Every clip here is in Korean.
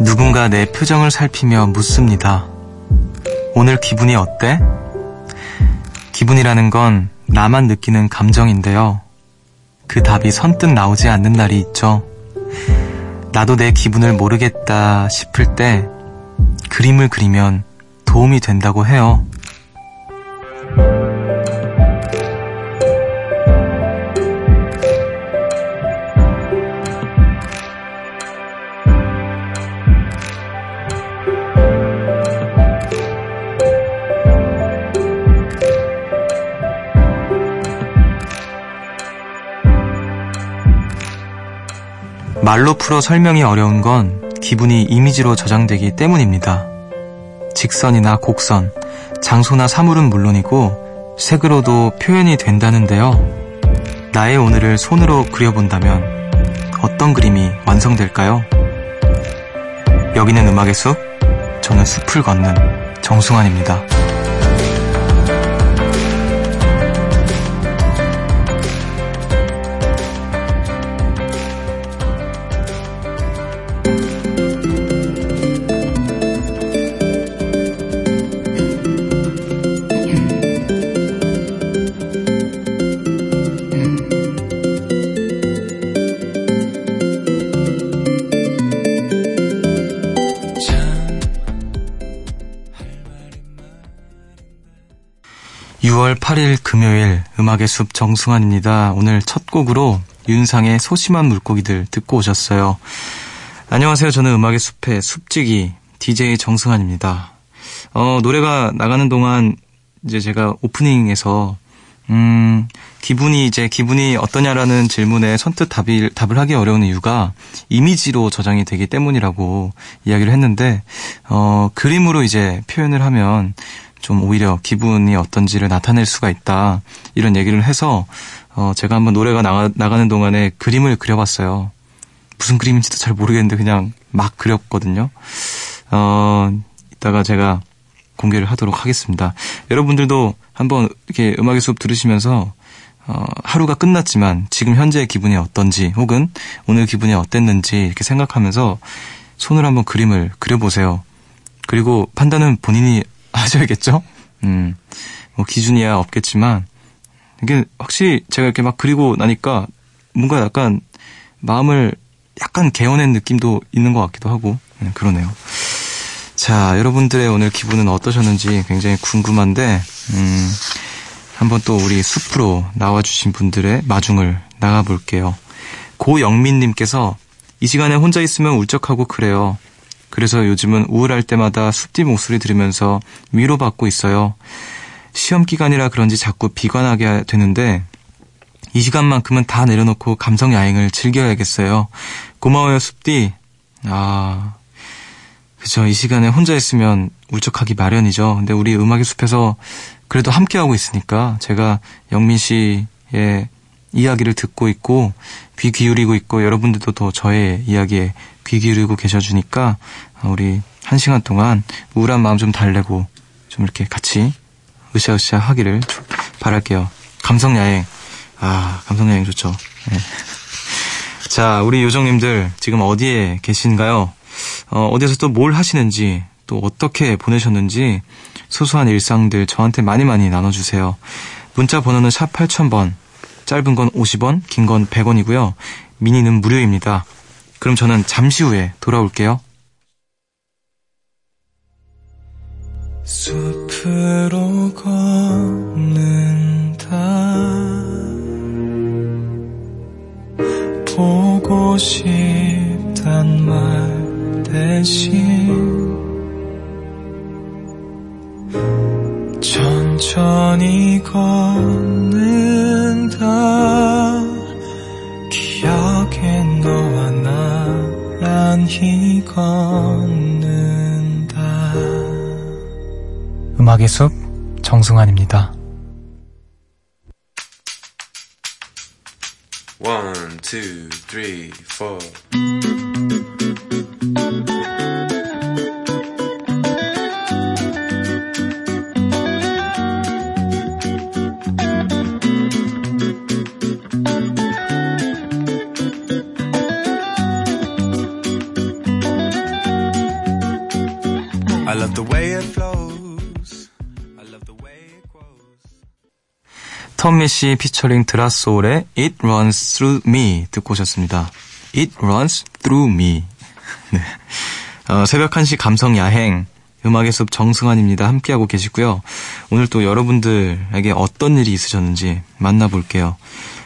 누군가 내 표정을 살피며 묻습니다. 오늘 기분이 어때? 기분이라는 건 나만 느끼는 감정인데요. 그 답이 선뜻 나오지 않는 날이 있죠. 나도 내 기분을 모르겠다 싶을 때 그림을 그리면 도움이 된다고 해요. 말로 풀어 설명이 어려운 건 기분이 이미지로 저장되기 때문입니다. 직선이나 곡선, 장소나 사물은 물론이고 색으로도 표현이 된다는데요. 나의 오늘을 손으로 그려본다면 어떤 그림이 완성될까요? 여기는 음악의 숲, 저는 숲을 걷는 정승환입니다. 6월 8일 금요일 음악의 숲 정승환입니다. 오늘 첫 곡으로 윤상의 소심한 물고기들 듣고 오셨어요. 안녕하세요. 저는 음악의 숲의 숲지기 DJ 정승환입니다. 어, 노래가 나가는 동안 이제 제가 오프닝에서 음, 기분이 이제 기분이 어떠냐라는 질문에 선뜻 답이, 답을 하기 어려운 이유가 이미지로 저장이 되기 때문이라고 이야기를 했는데, 어, 그림으로 이제 표현을 하면 좀 오히려 기분이 어떤지를 나타낼 수가 있다. 이런 얘기를 해서 어 제가 한번 노래가 나가, 나가는 동안에 그림을 그려봤어요. 무슨 그림인지도 잘 모르겠는데 그냥 막 그렸거든요. 어 이따가 제가 공개를 하도록 하겠습니다. 여러분들도 한번 이렇게 음악의 수업 들으시면서 어, 하루가 끝났지만 지금 현재의 기분이 어떤지 혹은 오늘 기분이 어땠는지 이렇게 생각하면서 손을 한번 그림을 그려보세요. 그리고 판단은 본인이 하셔야겠죠? 음, 뭐 기준이야 없겠지만, 이게 확실히 제가 이렇게 막 그리고 나니까 뭔가 약간 마음을 약간 개어낸 느낌도 있는 것 같기도 하고, 네, 그러네요. 자, 여러분들의 오늘 기분은 어떠셨는지 굉장히 궁금한데, 음, 한번 또 우리 숲으로 나와주신 분들의 마중을 나가볼게요. 고영민님께서 이 시간에 혼자 있으면 울적하고 그래요. 그래서 요즘은 우울할 때마다 숲디 목소리 들으면서 위로받고 있어요. 시험 기간이라 그런지 자꾸 비관하게 되는데 이 시간만큼은 다 내려놓고 감성 야행을 즐겨야겠어요. 고마워요, 숲디. 아, 그죠. 이 시간에 혼자 있으면 울적하기 마련이죠. 근데 우리 음악의 숲에서 그래도 함께하고 있으니까 제가 영민 씨의 이야기를 듣고 있고 귀 기울이고 있고 여러분들도 더 저의 이야기에 귀 기울이고 계셔주니까 우리 한 시간 동안 우울한 마음 좀 달래고 좀 이렇게 같이 으쌰으쌰 하기를 바랄게요. 감성 여행. 아, 감성 여행 좋죠. 네. 자, 우리 요정님들 지금 어디에 계신가요? 어, 어디서 또 뭘 하시는지, 또 어떻게 보내셨는지 소소한 일상들 저한테 많이 많이 나눠주세요. 문자 번호는 샵 8000번, 짧은 건 50원, 긴 건 100원이고요. 미니는 무료입니다. 그럼 저는 잠시 후에 돌아올게요. 숲으로 걷는다 보고 싶단 말 대신 천천히 걷는 음악의 숲 정승환입니다. One, two, three, four. 스 톰미 씨 피처링 드라소울의 It Runs Through Me 듣고 오셨습니다. It Runs Through Me. 네. 어, 새벽 1시 감성 야행. 음악의 숲 정승환입니다. 함께하고 계시고요. 오늘 또 여러분들에게 어떤 일이 있으셨는지 만나볼게요.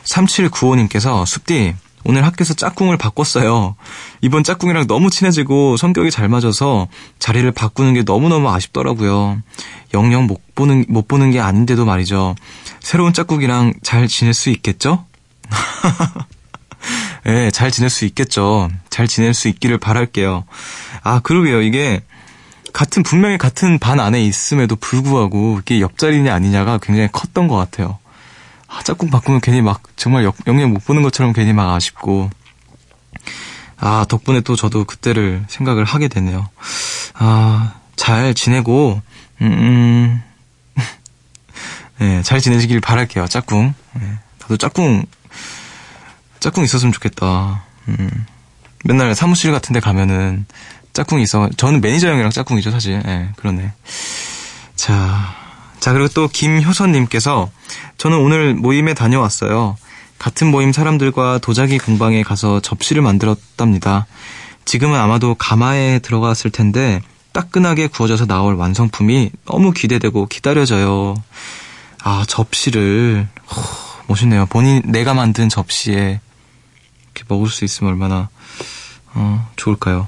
3795님께서 숲디 오늘 학교에서 짝꿍을 바꿨어요. 이번 짝꿍이랑 너무 친해지고 성격이 잘 맞아서 자리를 바꾸는 게 너무너무 아쉽더라고요. 영영 못 보는, 못 보는 게 아닌데도 말이죠. 새로운 짝꿍이랑 잘 지낼 수 있겠죠? 예, 네, 잘 지낼 수 있겠죠. 잘 지낼 수 있기를 바랄게요. 아, 그러게요. 이게 같은, 분명히 같은 반 안에 있음에도 불구하고 이게 옆자리냐 아니냐가 굉장히 컸던 것 같아요. 아, 짝꿍 바꾸면 괜히 막 정말 역, 영영 못 보는 것처럼 괜히 막 아쉽고. 아, 덕분에 또 저도 그때를 생각을 하게 되네요. 아, 잘 지내고, 음, 네, 잘 지내시길 바랄게요, 짝꿍. 네, 나도 짝꿍, 짝꿍 있었으면 좋겠다. 음, 맨날 사무실 같은 데 가면은 짝꿍이 있어. 저는 매니저 형이랑 짝꿍이죠, 사실. 예, 네, 그러네. 자, 자, 그리고 또 김효선님께서 저는 오늘 모임에 다녀왔어요. 같은 모임 사람들과 도자기 공방에 가서 접시를 만들었답니다. 지금은 아마도 가마에 들어갔을 텐데 따끈하게 구워져서 나올 완성품이 너무 기대되고 기다려져요. 아, 접시를. 호, 멋있네요. 본인, 내가 만든 접시에 이렇게 먹을 수 있으면 얼마나, 어, 좋을까요.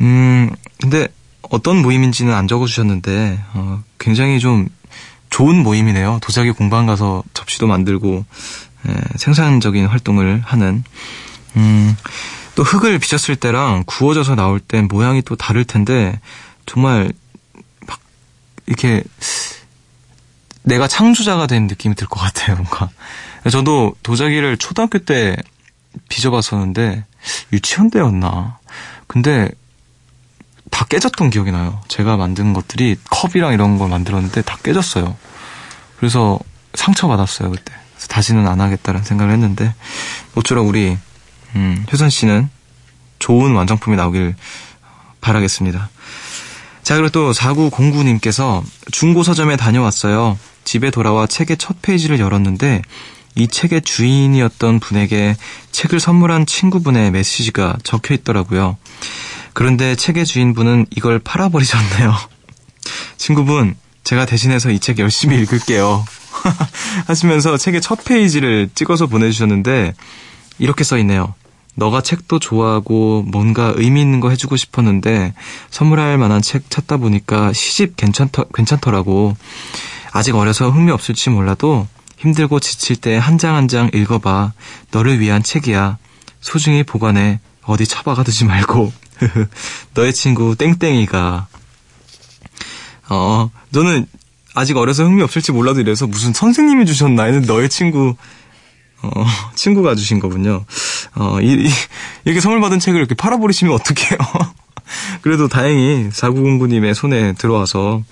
음, 근데 어떤 모임인지는 안 적어주셨는데, 어, 굉장히 좀 좋은 모임이네요. 도자기 공방 가서 접시도 만들고, 에, 생산적인 활동을 하는, 음, 또 흙을 비쳤을 때랑 구워져서 나올 땐 모양이 또 다를 텐데, 정말, 막, 이렇게, 내가 창조자가 된 느낌이 들 것 같아요, 뭔가. 저도 도자기를 초등학교 때 빚어봤었는데, 유치원 때였나. 근데, 다 깨졌던 기억이 나요. 제가 만든 것들이 컵이랑 이런 걸 만들었는데 다 깨졌어요. 그래서 상처받았어요, 그때. 그래서 다시는 안 하겠다는 생각을 했는데, 모쪼록 우리, 음, 효선 씨는 좋은 완성품이 나오길 바라겠습니다. 자, 그리고 또 4909님께서 중고 서점에 다녀왔어요. 집에 돌아와 책의 첫 페이지를 열었는데 이 책의 주인이었던 분에게 책을 선물한 친구분의 메시지가 적혀 있더라고요. 그런데 책의 주인분은 이걸 팔아버리셨네요. 친구분, 제가 대신해서 이 책 열심히 읽을게요. 하시면서 책의 첫 페이지를 찍어서 보내주셨는데 이렇게 써 있네요. 너가 책도 좋아하고 뭔가 의미 있는 거 해주고 싶었는데 선물할 만한 책 찾다 보니까 시집 괜찮더, 괜찮더라고. 아직 어려서 흥미 없을지 몰라도 힘들고 지칠 때 한 장 한 장 읽어봐. 너를 위한 책이야. 소중히 보관해. 어디 처박아 두지 말고. 너의 친구 땡땡이가 어 너는 아직 어려서 흥미 없을지 몰라도 이래서 무슨 선생님이 주셨나 얘는 너의 친구 어 친구가 주신 거군요. 어 이, 이, 이렇게 선물 받은 책을 이렇게 팔아버리시면 어떡해요. 그래도 다행히 4909님의 손에 들어와서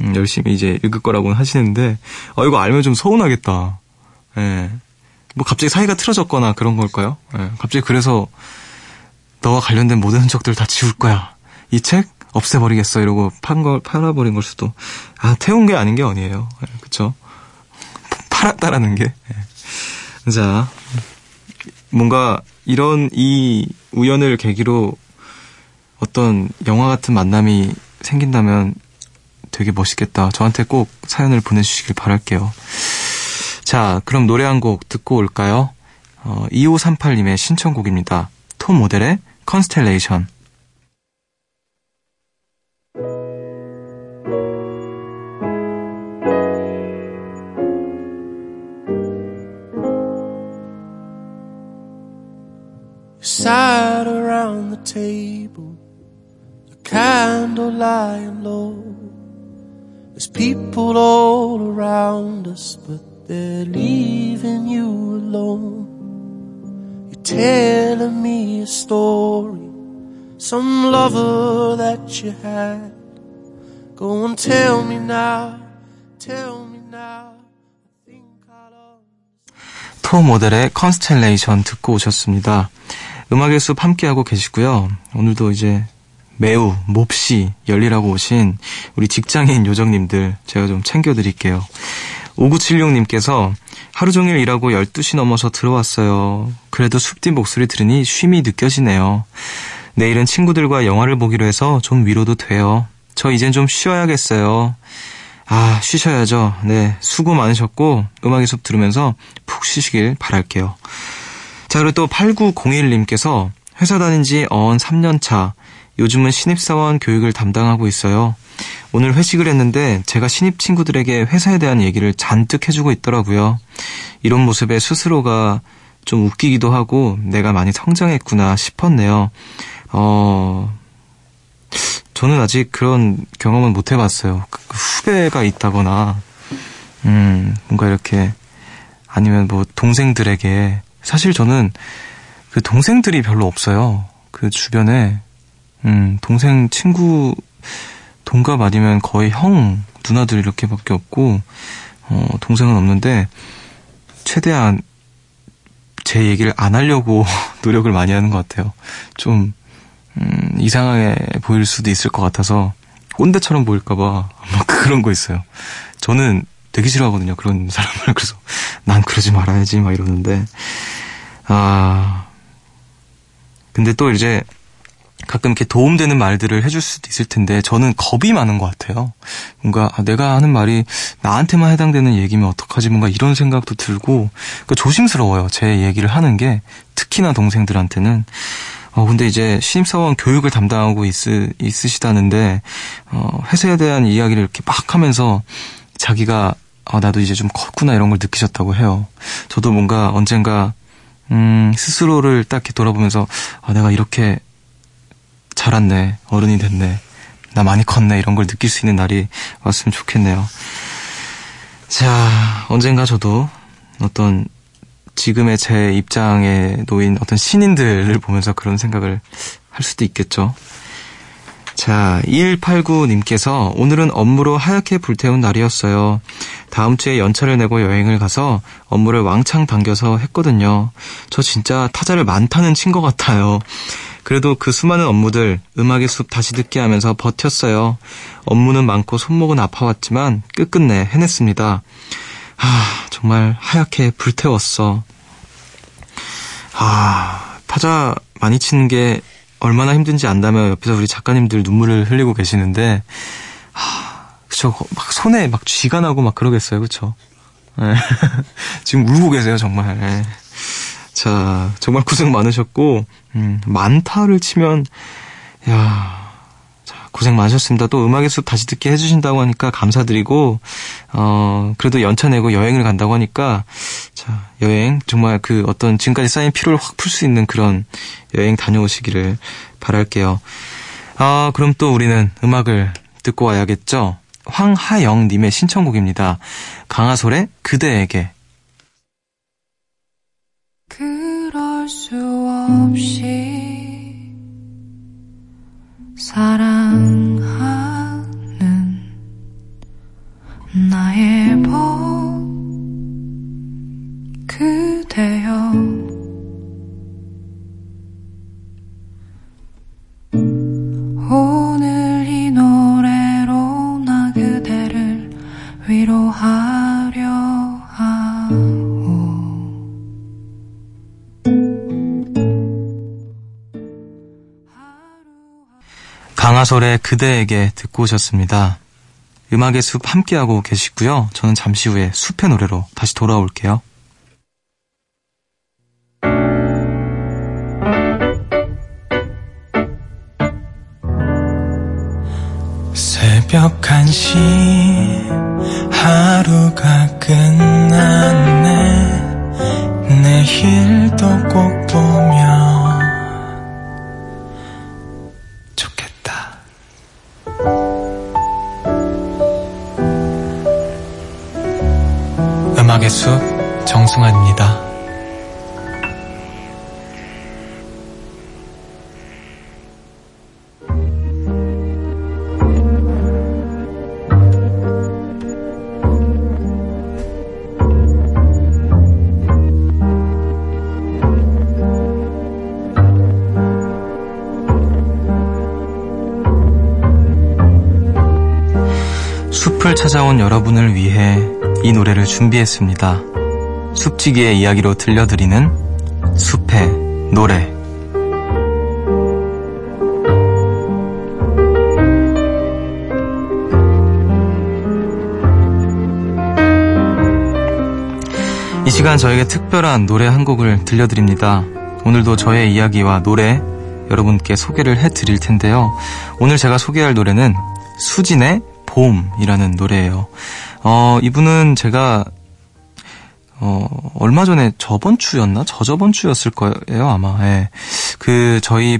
음, 열심히 이제 읽을 거라고 하시는데 어 이거 알면 좀 서운하겠다. 예. 뭐 갑자기 사이가 틀어졌거나 그런 걸까요? 예. 갑자기 그래서 너와 관련된 모든 흔적들 다 지울 거야. 이 책 없애버리겠어. 이러고 판 걸, 팔아버린 걸 수도. 아, 태운 게 아닌 게 아니에요. 네, 그쵸? 팔았다라는 게. 네. 자, 뭔가 이런 이 우연을 계기로 어떤 영화 같은 만남이 생긴다면 되게 멋있겠다. 저한테 꼭 사연을 보내주시길 바랄게요. 자, 그럼 노래 한 곡 듣고 올까요? 어, 2538님의 신청곡입니다. 톰 모델의 컨스텔레이션 Sat around the table, a candle lying low. There's people all around us, but they're leaving you alone. Telling me a story, some lover that you had. Go and tell me now, tell me now. 톰 오델의 Constellations 듣고 오셨습니다. 음악의 숲 함께하고 계시고요. 오늘도 이제 매우 몹시 열일하고 오신 우리 직장인 요정님들 제가 좀 챙겨드릴게요. 5976님께서 하루 종일 일하고 12시 넘어서 들어왔어요. 그래도 숲디 목소리 들으니 쉼이 느껴지네요. 내일은 친구들과 영화를 보기로 해서 좀 위로도 돼요. 저 이젠 좀 쉬어야겠어요. 아, 쉬셔야죠. 네. 수고 많으셨고, 음악의 숲 들으면서 푹 쉬시길 바랄게요. 자, 그리고 또 8901님께서 회사 다닌 지 어언 3년 차, 요즘은 신입사원 교육을 담당하고 있어요. 오늘 회식을 했는데 제가 신입 친구들에게 회사에 대한 얘기를 잔뜩 해주고 있더라고요. 이런 모습에 스스로가 좀 웃기기도 하고 내가 많이 성장했구나 싶었네요. 어, 저는 아직 그런 경험은 못 해봤어요. 그, 그 후배가 있다거나, 음, 뭔가 이렇게, 아니면 뭐 동생들에게, 사실 저는 그 동생들이 별로 없어요. 그 주변에, 음, 동생 친구, 동갑 아니면 거의 형, 누나들 이렇게밖에 없고, 어, 동생은 없는데, 최대한 제 얘기를 안 하려고 노력을 많이 하는 것 같아요. 좀, 음, 이상하게 보일 수도 있을 것 같아서 꼰대처럼 보일까봐 막 그런 거 있어요. 저는 되게 싫어하거든요. 그런 사람을. 그래서 난 그러지 말아야지 막 이러는데 아 근데 또 이제 가끔 이렇게 도움되는 말들을 해줄 수도 있을 텐데 저는 겁이 많은 것 같아요. 뭔가 아, 내가 하는 말이 나한테만 해당되는 얘기면 어떡하지 뭔가 이런 생각도 들고 그러니까 조심스러워요. 제 얘기를 하는 게 특히나 동생들한테는 어, 근데 이제 신입사원 교육을 담당하고 있, 있으시다는데, 어, 회사에 대한 이야기를 이렇게 막 하면서 자기가, 어, 나도 이제 좀 컸구나 이런 걸 느끼셨다고 해요. 저도 뭔가 언젠가, 음, 스스로를 딱 이렇게 돌아보면서, 아, 내가 이렇게 자랐네. 어른이 됐네. 나 많이 컸네. 이런 걸 느낄 수 있는 날이 왔으면 좋겠네요. 자, 언젠가 저도 어떤 지금의 제 입장에 놓인 어떤 신인들을 보면서 그런 생각을 할 수도 있겠죠. 자, 2189님께서 오늘은 업무로 하얗게 불태운 날이었어요. 다음 주에 연차를 내고 여행을 가서 업무를 왕창 당겨서 했거든요. 저 진짜 타자를 많다는 친 것 같아요. 그래도 그 수많은 업무들 음악의 숲 다시 듣게 하면서 버텼어요. 업무는 많고 손목은 아파왔지만 끝끝내 해냈습니다. 아, 정말 하얗게 불태웠어. 아, 타자 많이 치는 게 얼마나 힘든지 안다며 옆에서 우리 작가님들 눈물을 흘리고 계시는데, 아, 그쵸. 막 손에 막 쥐가 나고 막 그러겠어요. 그쵸. 네. 지금 울고 계세요, 정말. 네. 자, 정말 고생 많으셨고, 음, 만타를 치면, 야 고생 많으셨습니다. 또 음악의 숲 다시 듣게 해주신다고 하니까 감사드리고, 어, 그래도 연차 내고 여행을 간다고 하니까, 자, 여행, 정말 그 어떤 지금까지 쌓인 피로를 확 풀 수 있는 그런 여행 다녀오시기를 바랄게요. 아, 그럼 또 우리는 음악을 듣고 와야겠죠? 황하영님의 신청곡입니다. 강하솔의 그대에게. 없이 사랑하는 나의 법 강하솔의 그대에게 듣고 오셨습니다. 음악의 숲 함께하고 계시고요. 저는 잠시 후에 숲의 노래로 다시 돌아올게요. 새벽 1시 하루가 끝났네 내일도 꼭 보면 숲 정승환입니다. 숲을 찾아온 여러분을 위해 이 노래를 준비했습니다. 숲지기의 이야기로 들려드리는 숲의 노래. 이 시간 저에게 특별한 노래 한 곡을 들려드립니다. 오늘도 저의 이야기와 노래 여러분께 소개를 해드릴 텐데요. 오늘 제가 소개할 노래는 수진의 봄이라는 노래예요. 어, 이분은 제가 어, 얼마 전에 저번 주였나? 저저번 주였을 거예요, 아마. 예. 그, 저희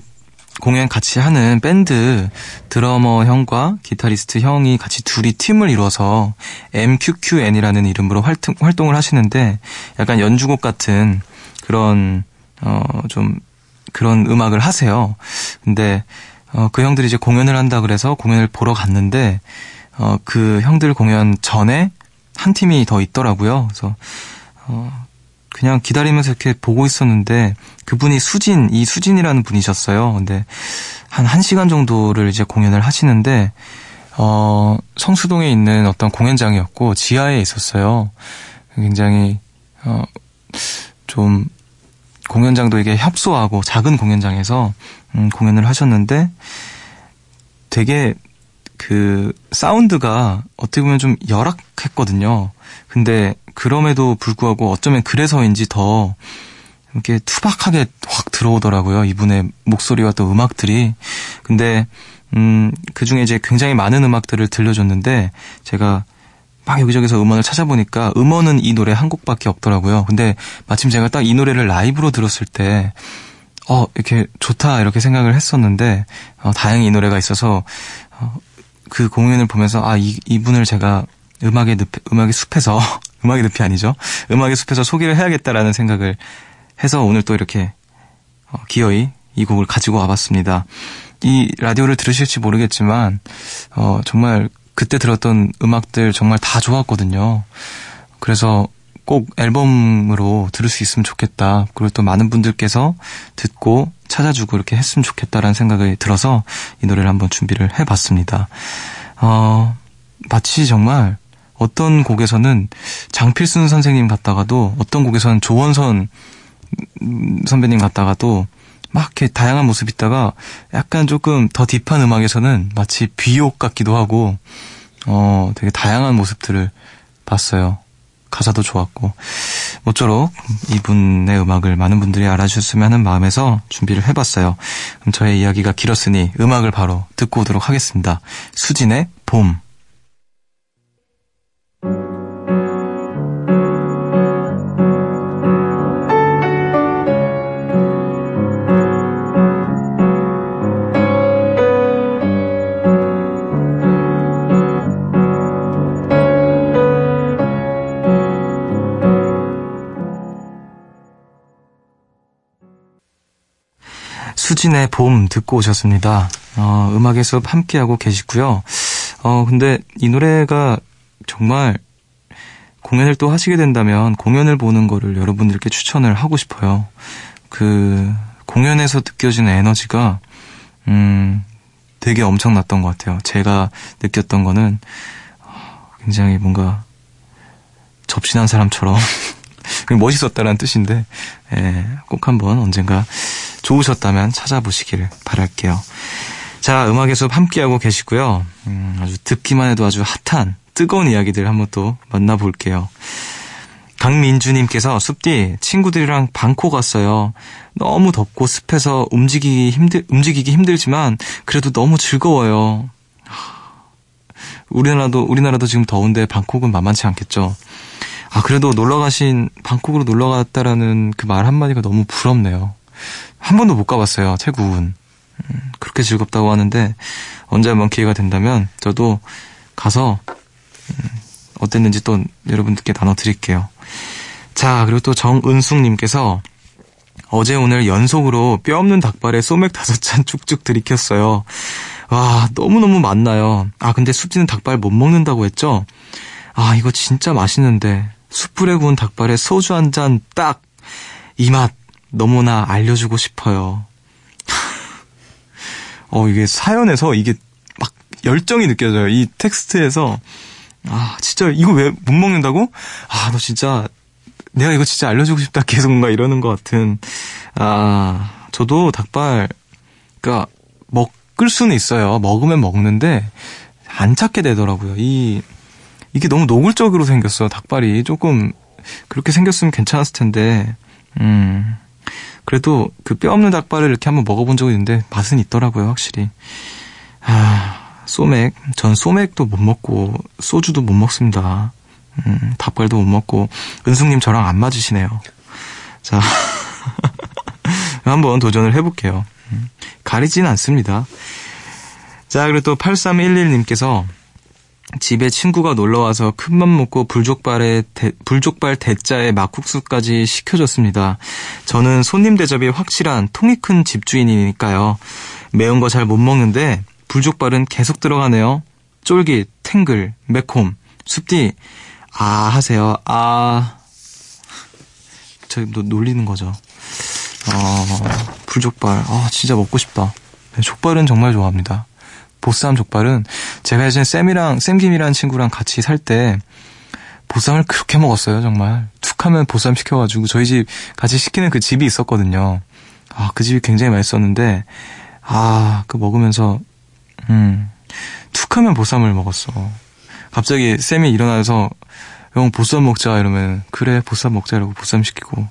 공연 같이 하는 밴드 드러머 형과 기타리스트 형이 같이 둘이 팀을 이뤄서 MQQN이라는 이름으로 활동, 활동을 하시는데 약간 연주곡 같은 그런, 어, 좀 그런 음악을 하세요. 근데, 어, 그 형들이 이제 공연을 한다 그래서 공연을 보러 갔는데, 어, 그 형들 공연 전에 한 팀이 더 있더라고요. 그래서, 어, 그냥 기다리면서 이렇게 보고 있었는데 그분이 수진, 이 수진이라는 분이셨어요. 근데 한 1시간 정도를 이제 공연을 하시는데 어, 성수동에 있는 어떤 공연장이었고 지하에 있었어요. 굉장히 어, 좀 공연장도 이게 협소하고 작은 공연장에서 음, 공연을 하셨는데 되게 그 사운드가 어떻게 보면 좀 열악했거든요. 근데 그럼에도 불구하고 어쩌면 그래서인지 더 이렇게 투박하게 확 들어오더라고요. 이분의 목소리와 또 음악들이. 근데 음, 그 중에 이제 굉장히 많은 음악들을 들려줬는데 제가 막 여기저기서 음원을 찾아보니까 음원은 이 노래 한 곡밖에 없더라고요. 근데 마침 제가 딱 이 노래를 라이브로 들었을 때 어, 이렇게 좋다 이렇게 생각을 했었는데 어, 다행히 이 노래가 있어서 어, 그 공연을 보면서 아, 이, 이분을 제가 음악의 늪, 음악의 숲에서 음악의 늪이 아니죠. 음악의 숲에서 소개를 해야겠다라는 생각을 해서 오늘 또 이렇게 어, 기어이 이 곡을 가지고 와봤습니다. 이 라디오를 들으실지 모르겠지만 어, 정말 그때 들었던 음악들 정말 다 좋았거든요. 그래서 꼭 앨범으로 들을 수 있으면 좋겠다. 그리고 또 많은 분들께서 듣고 찾아주고 이렇게 했으면 좋겠다라는 생각이 들어서 이 노래를 한번 준비를 해봤습니다. 어, 마치 정말 어떤 곡에서는 장필순 선생님 같다가도 어떤 곡에서는 조원선 선배님 같다가도 막 이렇게 다양한 모습 있다가 약간 조금 더 딥한 음악에서는 마치 비옥 같기도 하고 어 되게 다양한 모습들을 봤어요. 가사도 좋았고 모쪼록 이분의 음악을 많은 분들이 알아주셨으면 하는 마음에서 준비를 해봤어요. 저의 이야기가 길었으니 음악을 바로 듣고 오도록 하겠습니다. 수진의 봄. 수진의 봄 듣고 오셨습니다. 어, 음악의 숲 함께하고 계시고요. 어, 근데 이 노래가 정말 공연을 또 하시게 된다면 공연을 보는 거를 여러분들께 추천을 하고 싶어요. 그 공연에서 느껴지는 에너지가 음 되게 엄청났던 것 같아요. 제가 느꼈던 거는 굉장히 뭔가 접신한 사람처럼 멋있었다라는 뜻인데 예, 꼭 한번 언젠가 좋으셨다면 찾아보시기를 바랄게요. 자, 음악의 숲 함께하고 계시고요. 음, 아주 듣기만 해도 아주 핫한 뜨거운 이야기들 한번 또 만나볼게요. 강민주님께서 숲디 친구들이랑 방콕 갔어요. 너무 덥고 습해서 움직이기 힘들 움직이기 힘들지만 그래도 너무 즐거워요. 우리나라도 우리나라도 지금 더운데 방콕은 만만치 않겠죠. 아 그래도 놀러 가신 방콕으로 놀러 갔다라는 그 말 한마디가 너무 부럽네요. 한 번도 못 가봤어요 태국은. 음, 그렇게 즐겁다고 하는데 언제 한번 기회가 된다면 저도 가서 음, 어땠는지 또 여러분들께 나눠드릴게요. 자, 그리고 또 정은숙님께서 어제 오늘 연속으로 뼈 없는 닭발에 소맥 다섯 잔 쭉쭉 들이켰어요. 와, 너무너무 맛나요. 아, 근데 숲지는 닭발 못 먹는다고 했죠? 아, 이거 진짜 맛있는데. 숯불에 구운 닭발에 소주 한 잔 딱! 이 맛 너무나 알려주고 싶어요. 어, 이게 사연에서 이게 막 열정이 느껴져요. 이 텍스트에서 아, 진짜 이거 왜 못 먹는다고? 아, 너 진짜 내가 이거 진짜 알려주고 싶다 계속 뭔가 이러는 것 같은, 아, 저도 닭발, 그니까, 먹을 수는 있어요. 먹으면 먹는데, 안 찾게 되더라고요. 이, 이게 너무 노골적으로 생겼어, 닭발이. 조금, 그렇게 생겼으면 괜찮았을 텐데, 음, 그래도 그 뼈 없는 닭발을 이렇게 한번 먹어본 적이 있는데, 맛은 있더라고요, 확실히. 아, 소맥. 전 소맥도 못 먹고, 소주도 못 먹습니다. 음, 닭발도 못 먹고, 은숙님 저랑 안 맞으시네요. 자, 한번 도전을 해볼게요. 음, 가리진 않습니다. 자, 그리고 또 8311님께서 집에 친구가 놀러와서 큰맘 먹고 불족발에 대, 불족발 대짜에 막국수까지 시켜줬습니다. 저는 손님 대접이 확실한 통이 큰 집주인이니까요. 매운 거 잘 못 먹는데 불족발은 계속 들어가네요. 쫄깃, 탱글, 매콤, 숲디, 아 하세요. 아, 저기 놀리는 거죠. 어, 불족발, 아 진짜 먹고 싶다. 네, 족발은 정말 좋아합니다. 보쌈 족발은 제가 예전에 쌤이랑 쌤김이라는 친구랑 같이 살 때 보쌈을 그렇게 먹었어요 정말. 툭 하면 보쌈 시켜가지고 저희 집 같이 시키는 그 집이 있었거든요. 아 그 집이 굉장히 맛있었는데 아 그 먹으면서 음 툭 하면 보쌈을 먹었어. 갑자기 쌤이 일어나서 형 보쌈 먹자 이러면 그래 보쌈 먹자 이러고 보쌈 시키고.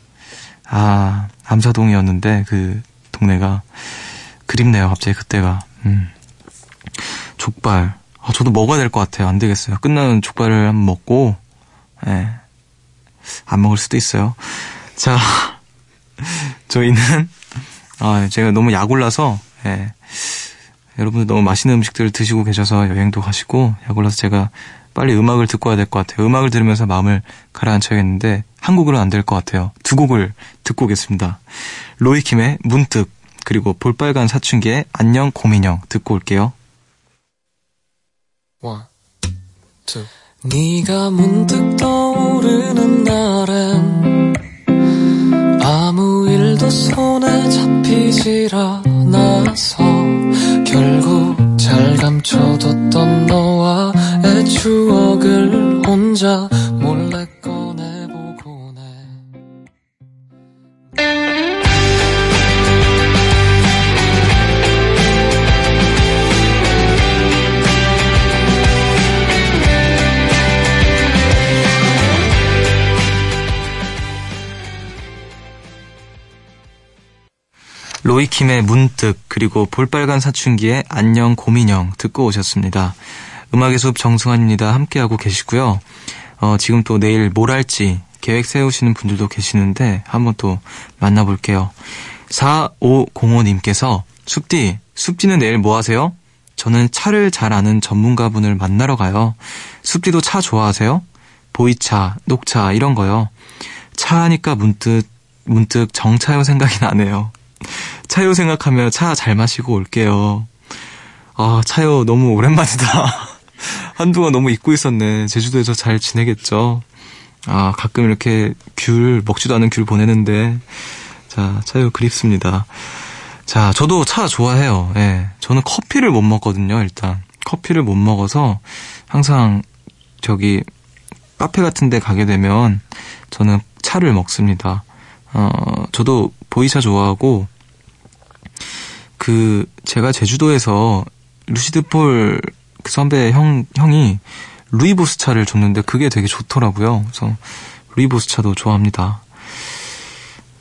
아 암사동이었는데 그 동네가 그립네요 갑자기 그때가. 음. 족발. 아, 저도 먹어야 될 것 같아요. 안 되겠어요. 끝나는 족발을 한번 먹고, 예. 안 먹을 수도 있어요. 자, 저희는, 아, 제가 너무 약올라서, 예. 여러분들 너무 맛있는 음식들을 드시고 계셔서 여행도 가시고, 약올라서 제가 빨리 음악을 듣고 와야 될 것 같아요. 음악을 들으면서 마음을 가라앉혀야겠는데, 한 곡으로는 안될 것 같아요. 두 곡을 듣고 오겠습니다. 로이킴의 문득, 그리고 볼빨간 사춘기의 안녕 고민형 듣고 올게요. One. 네가 문득 떠오르는 날엔 아무 일도 손에 잡히질 않아서 결국 잘 감춰뒀던 너와의 추억을 혼자 로이킴의 문득 그리고 볼빨간 사춘기의 안녕 고민형 듣고 오셨습니다. 음악의 숲 정승환입니다. 함께하고 계시고요. 어, 지금 또 내일 뭘 할지 계획 세우시는 분들도 계시는데 한번 또 만나볼게요. 4505님께서 숲디, 숲디는 내일 뭐 하세요? 저는 차를 잘 아는 전문가분을 만나러 가요. 숲디도 차 좋아하세요? 보이차, 녹차 이런 거요. 차 하니까 문득 문득 정차요 생각이 나네요. 차요 생각하며 차 잘 마시고 올게요. 아, 차요 너무 오랜만이다. 한동안 너무 잊고 있었네. 제주도에서 잘 지내겠죠. 아, 가끔 이렇게 귤, 먹지도 않은 귤 보내는데, 자, 차요 그립습니다. 자, 저도 차 좋아해요. 예. 저는 커피를 못 먹거든요, 일단. 커피를 못 먹어서 항상 저기 카페 같은 데 가게 되면 저는 차를 먹습니다. 어, 저도 보이차 좋아하고 그 제가 제주도에서 루시드 폴 그 선배 형 형이 루이보스 차를 줬는데 그게 되게 좋더라고요. 그래서 루이보스 차도 좋아합니다.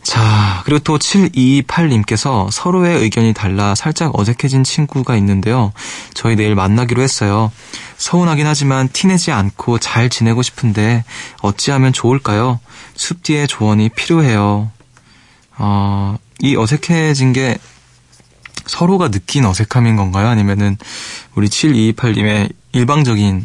자, 그리고 또 7228님께서 서로의 의견이 달라 살짝 어색해진 친구가 있는데요. 저희 내일 만나기로 했어요. 서운하긴 하지만 티내지 않고 잘 지내고 싶은데 어찌하면 좋을까요? 숲뒤의 조언이 필요해요. 어, 이 어색해진 게 서로가 느낀 어색함인 건가요? 아니면은 우리 7228님의 일방적인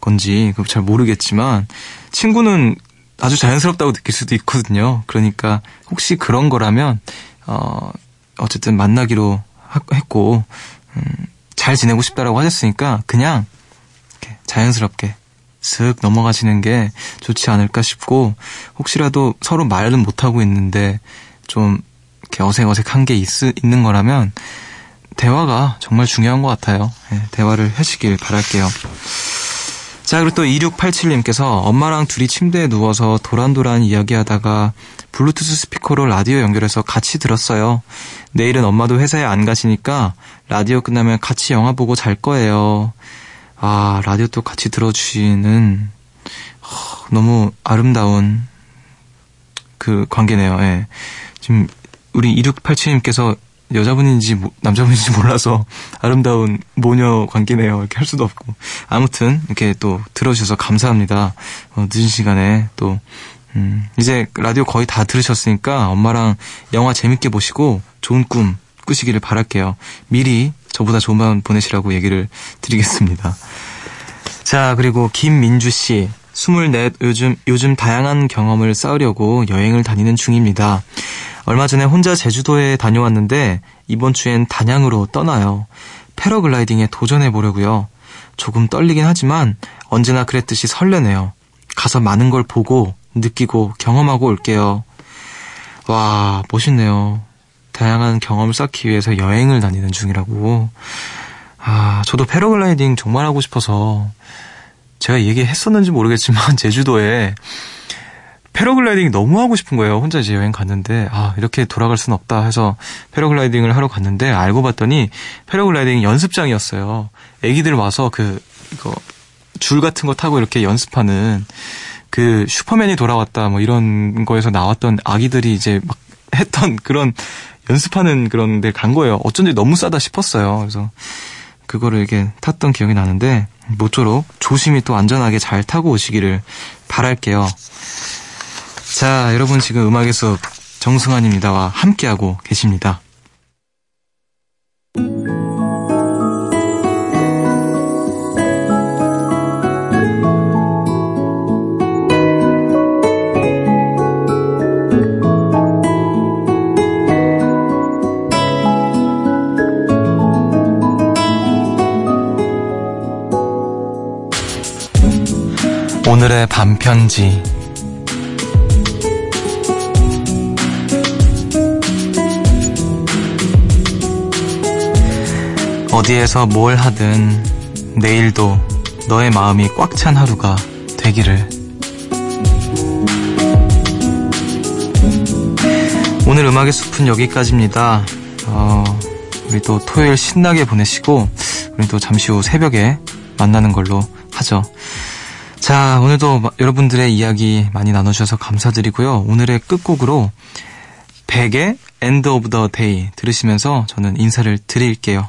건지 잘 모르겠지만 친구는 아주 자연스럽다고 느낄 수도 있거든요. 그러니까 혹시 그런 거라면 어 어쨌든 만나기로 했고 음, 잘 지내고 싶다라고 하셨으니까 그냥 자연스럽게 슥 넘어가시는 게 좋지 않을까 싶고 혹시라도 서로 말은 못 하고 있는데 좀 이렇게 어색어색한 게 있, 있는 거라면 대화가 정말 중요한 것 같아요. 네, 대화를 하시길 바랄게요. 자, 그리고 또 2687님께서 엄마랑 둘이 침대에 누워서 도란도란 이야기하다가 블루투스 스피커로 라디오 연결해서 같이 들었어요. 내일은 엄마도 회사에 안 가시니까 라디오 끝나면 같이 영화 보고 잘 거예요. 아, 라디오 또 같이 들어주시는 너무 아름다운 그 관계네요. 예. 지금 우리 2687님께서 여자분인지 남자분인지 몰라서 아름다운 모녀 관계네요. 이렇게 할 수도 없고. 아무튼 이렇게 또 들어주셔서 감사합니다. 어, 늦은 시간에 또 음, 이제 라디오 거의 다 들으셨으니까 엄마랑 영화 재밌게 보시고 좋은 꿈 꾸시기를 바랄게요. 미리 저보다 좋은 밤 보내시라고 얘기를 드리겠습니다. 자, 그리고 김민주 씨. 24 요즘, 요즘 다양한 경험을 쌓으려고 여행을 다니는 중입니다. 얼마 전에 혼자 제주도에 다녀왔는데 이번 주엔 단양으로 떠나요. 패러글라이딩에 도전해 보려고요. 조금 떨리긴 하지만 언제나 그랬듯이 설레네요. 가서 많은 걸 보고 느끼고 경험하고 올게요. 와, 멋있네요. 다양한 경험을 쌓기 위해서 여행을 다니는 중이라고. 아, 저도 패러글라이딩 정말 하고 싶어서 제가 얘기했었는지 모르겠지만 제주도에 패러글라이딩 너무 하고 싶은 거예요. 혼자 이제 여행 갔는데 아 이렇게 돌아갈 수는 없다 해서 패러글라이딩을 하러 갔는데 알고 봤더니 패러글라이딩 연습장이었어요. 애기들 와서 그 이거 줄 같은 거 타고 이렇게 연습하는 그 슈퍼맨이 돌아왔다 뭐 이런 거에서 나왔던 아기들이 이제 막 했던 그런 연습하는 그런 데 간 거예요. 어쩐지 너무 싸다 싶었어요. 그래서 그거를 이렇게 탔던 기억이 나는데 모쪼록 조심히 또 안전하게 잘 타고 오시기를 바랄게요. 자, 여러분 지금 음악의 숲 정승환입니다와 함께하고 계십니다. 오늘의 반편지 어디에서 뭘 하든 내일도 너의 마음이 꽉 찬 하루가 되기를. 오늘 음악의 숲은 여기까지입니다. 어, 우리 또 토요일 신나게 보내시고, 우리 또 잠시 후 새벽에 만나는 걸로 하죠. 자, 오늘도 여러분들의 이야기 많이 나눠주셔서 감사드리고요. 오늘의 끝곡으로 100의 End of the Day 들으시면서 저는 인사를 드릴게요.